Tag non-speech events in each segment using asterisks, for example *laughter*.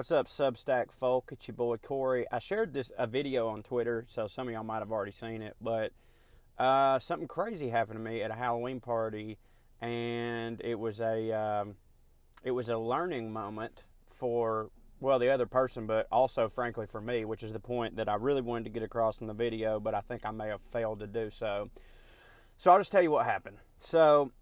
What's up, Substack folk? It's your boy Corey. I shared this a video on Twitter, so some of y'all might have already seen it. But uh, something crazy happened to me at a Halloween party, and it was a um, it was a learning moment for well the other person, but also frankly for me, which is the point that I really wanted to get across in the video, but I think I may have failed to do so. So I'll just tell you what happened. So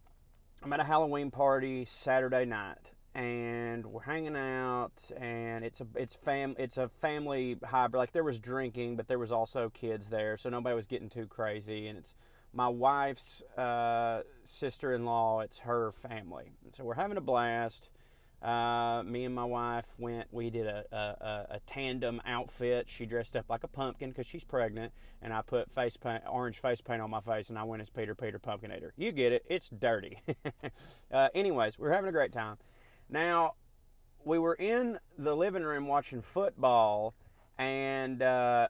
I'm at a Halloween party Saturday night and we're hanging out and it's a it's fam it's a family hybrid. Like there was drinking but there was also kids there so nobody was getting too crazy and it's my wife's uh, sister-in-law it's her family. So we're having a blast. Uh, me and my wife went we did a, a, a tandem outfit. She dressed up like a pumpkin because she's pregnant and i put face paint orange face paint on my face and i went as peter peter pumpkinator. You get it. It's dirty. *laughs* Uh, anyways we're having a great time now, we were in the living room watching football, and uh,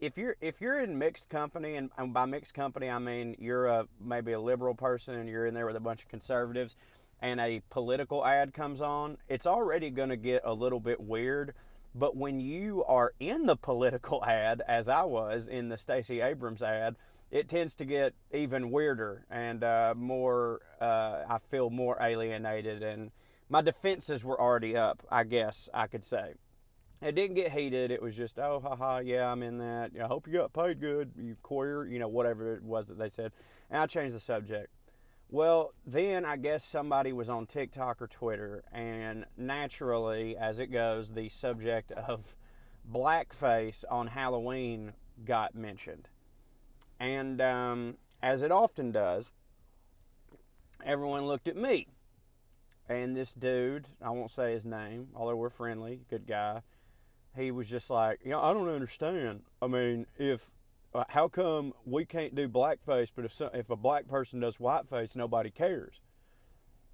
if you're if you're in mixed company, and, and by mixed company I mean you're a maybe a liberal person and you're in there with a bunch of conservatives, and a political ad comes on, it's already going to get a little bit weird. But when you are in the political *laughs* ad, as I was in the Stacey Abrams ad, it tends to get even weirder and uh, more. Uh, I feel more alienated and my defenses were already up, I guess I could say. It didn't get heated. It was just, oh, haha, yeah, I'm in that. I hope you got paid good, you queer, you know, whatever it was that they said. And I changed the subject. Well, then I guess somebody was on TikTok or Twitter, and naturally, as it goes, the subject of blackface on Halloween got mentioned. And um, as it often does, everyone looked at me and this dude, I won't say his name, although we're friendly, good guy. He was just like, you know, I don't understand. I mean, if how come we can't do blackface, but if some, if a black person does whiteface, nobody cares?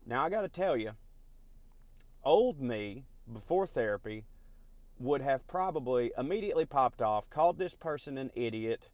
Now I got to tell you, old me before therapy would have probably immediately popped off, called this person an idiot,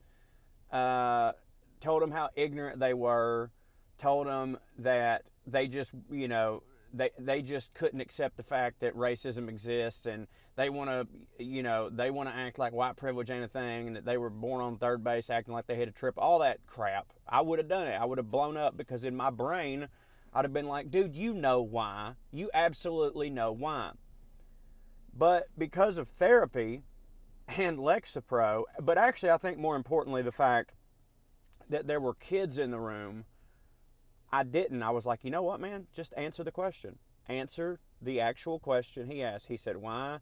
uh, told them how ignorant they were, told them that they just, you know, they they just couldn't accept the fact that racism exists and they want to you know they want to act like white privilege ain't a thing and that they were born on third base acting like they had a trip all that crap. I would have done it. I would have blown up because in my brain i'd have been like dude you know why. You absolutely know why. But because of therapy and lexapro but actually i think more importantly the fact that there were kids in the room I didn't. I was like, you know what, man? Just answer the question. Answer the actual question he asked. He said, why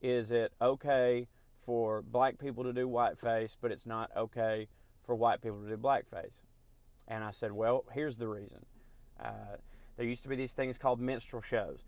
is it okay for black people to do whiteface, but it's not okay for white people to do blackface? And I said, well, here's the reason. Uh, there used to be these things called minstrel shows,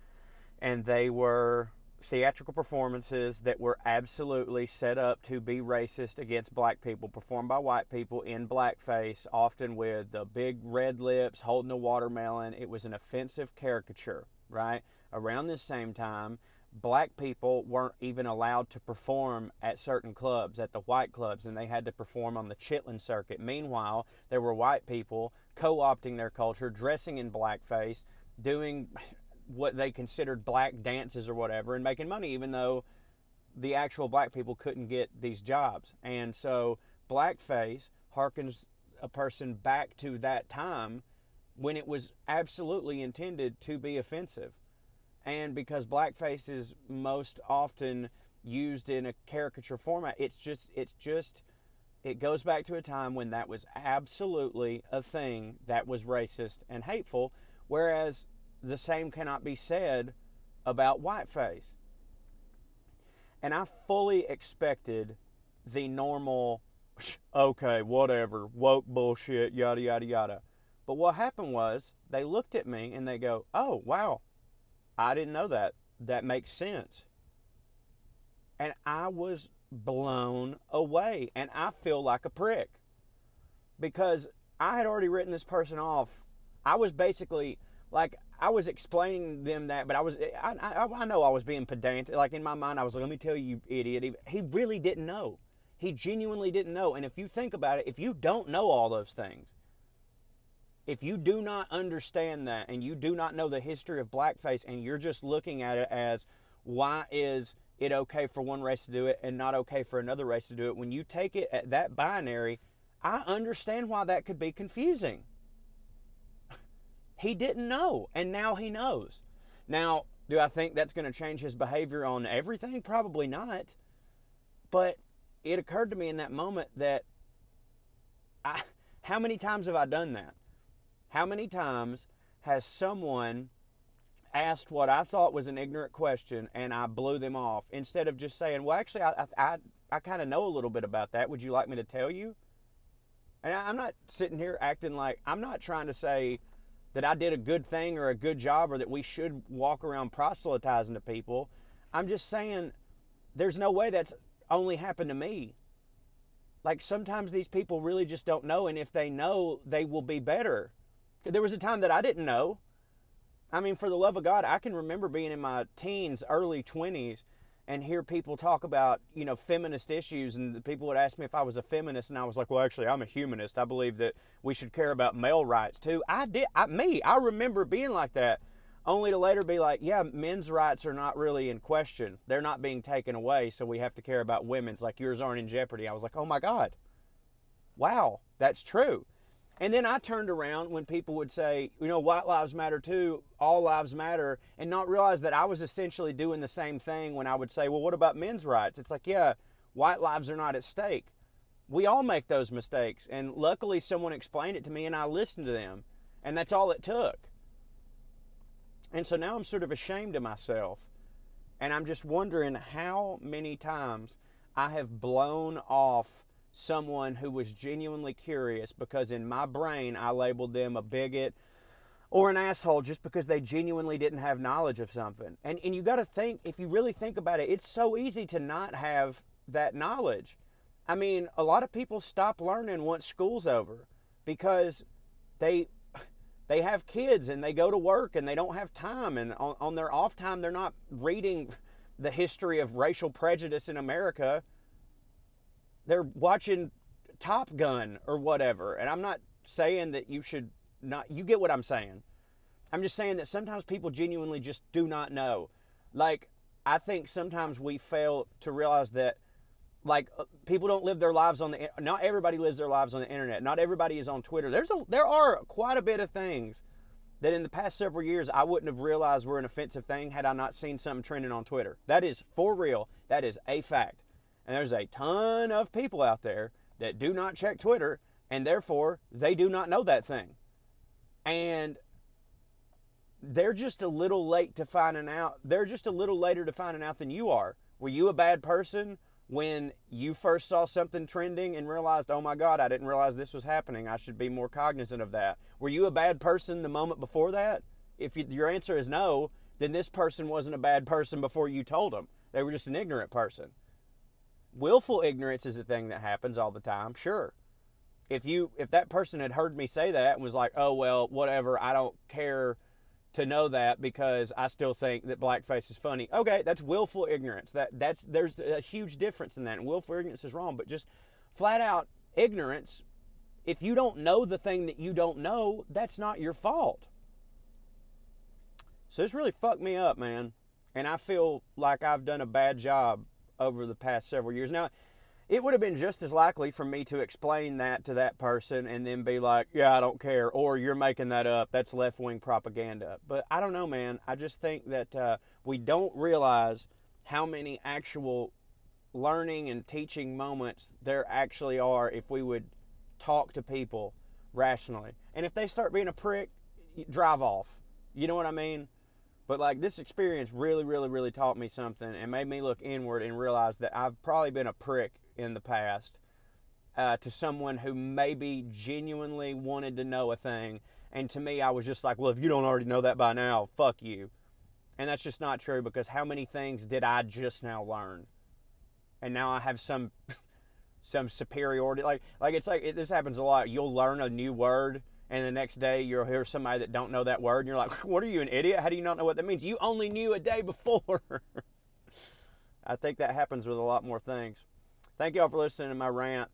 and they were theatrical performances that were absolutely set up to be racist against black people, performed by white people in blackface, often with the big red lips, holding a watermelon. It was an offensive caricature, right? Around this same time, black people weren't even allowed to perform at certain clubs, at the white clubs, and they had to perform on the Chitlin circuit. Meanwhile, there were white people co opting their culture, dressing in blackface, doing what they considered black dances or whatever and making money, even though the actual black people couldn't get these jobs. And so blackface harkens a person back to that time when it was absolutely intended to be offensive. And because blackface is most often used in a caricature format, it's just it's just it goes back to a time when that was absolutely a thing that was racist and hateful whereas the same cannot be said about whiteface. And I fully expected the normal, *laughs* okay, whatever, woke bullshit, yada, yada, yada. But what happened was they looked at me and they go, oh, wow, I didn't know that. That makes sense. And I was blown away. And I feel like a prick because I had already written this person off. I was basically like, I was explaining them that, but I was I, I, I, know I was being pedantic. Like in my mind, I was like, "Let me tell you, idiot." He really didn't know. He genuinely didn't know. And if you think about it, if you don't know all those things, if you do not understand that, and you do not know the history of blackface, and you're just looking at it as why is it okay for one race to do it and not okay for another race to do it. When you take it at that binary, I understand why that could be confusing. He didn't know, and now he knows. Now, do I think that's going to change his behavior on everything? Probably not. But it occurred to me in that moment that I, how many times have I done that? How many times has someone asked what I thought was an ignorant question and I blew them off instead of just saying, "Well, actually, I I, I kind of know a little bit about that. Would you like me to tell you?" And I'm not sitting here acting like I'm not trying to say that I did a good thing or a good job or that we should walk around proselytizing to people. I'm just saying there's no way that's only happened to me. Like sometimes these people really just don't know, and if they know, they will be better. There was a time that I didn't know. I mean, for the love of God, I can remember being in my teens, early 20s, and hear people talk about, you know, feminist issues. And people would ask me if I was a feminist, and I was like, well, actually, I'm a humanist. I believe that we should care about male rights too. I did, I, me, I remember being like that, only to later be like, yeah, men's rights are not really in question. They're not being taken away, so we have to care about women's, like yours aren't in jeopardy. I was like, oh my God, wow, that's true. And then I turned around when people would say, you know, white lives matter too, all lives matter, and not realize that I was essentially doing the same thing when I would say, well, what about men's rights? It's like, yeah, white lives are not at stake. We all make those mistakes. And luckily, someone explained it to me and I listened to them. And that's all it took. And so now I'm sort of ashamed of myself. And I'm just wondering how many times I have blown off someone who was genuinely curious because in my brain I labeled them a bigot or an asshole just because they genuinely didn't have knowledge of something. And and you got to think if you really think about it, it's so easy to not have that knowledge. I mean, a lot of people stop learning once school's over because they they have kids and they go to work and they don't have time and on, on their off time they're not reading the history of racial prejudice in America they're watching Top Gun or whatever. And I'm not saying that you should not, you get what I'm saying. I'm just saying that sometimes people genuinely just do not know. Like, I think sometimes we fail to realize that, like, uh, people don't live their lives on the, not everybody lives their lives on the internet. Not everybody is on Twitter. There's a, there are quite a bit of things that in the past several years I wouldn't have realized were an offensive thing had I not seen something trending on Twitter. That is for real. That is a fact. And there's a ton of people out there that do not check Twitter and therefore they do not know that thing. And they're just a little late to finding out. They're just a little later to finding out than you are. Were you a bad person when you first saw something trending and realized, oh my God, I didn't realize this was happening. I should be more cognizant of that. Were you a bad person the moment before that? If you, your answer is no, then this person wasn't a bad person before you told them. They were just an ignorant person. Willful ignorance is a thing that happens all the time, sure. If you if that person had heard me say that and was like, "Oh well, whatever, I don't care to know that because I still think that blackface is funny." Okay, that's willful ignorance. That that's there's a huge difference in that. And willful ignorance is wrong, but just flat out ignorance, if you don't know the thing that you don't know, that's not your fault. So this really fucked me up, man. And I feel like I've done a bad job over the past several years. Now, it would have been just as likely for me to explain that to that person and then be like, yeah, I don't care, or you're making that up. That's left wing propaganda. But I don't know, man. I just think that uh, we don't realize how many actual learning and teaching moments there actually are if we would talk to people rationally. And if they start being a prick, drive off. You know what I mean? But like this experience really, really, really taught me something and made me look inward and realize that I've probably been a prick in the past uh, to someone who maybe genuinely wanted to know a thing. And to me, I was just like, well, if you don't already know that by now, fuck you. And that's just not true because how many things did I just now learn? And now I have some *laughs* some superiority. Like like it's like it, this happens a lot. You'll learn a new word and the next day you'll hear somebody that don't know that word and you're like *laughs* what are you an idiot how do you not know what that means you only knew a day before *laughs* i think that happens with a lot more things thank y'all for listening to my rant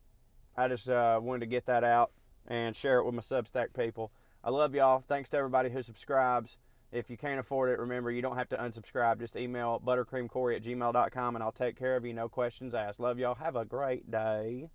i just uh, wanted to get that out and share it with my substack people i love y'all thanks to everybody who subscribes If you can't afford it, remember you don't have to unsubscribe. Just email buttercreamcorey at gmail.com and I'll take care of you. No questions asked. Love y'all. Have a great day.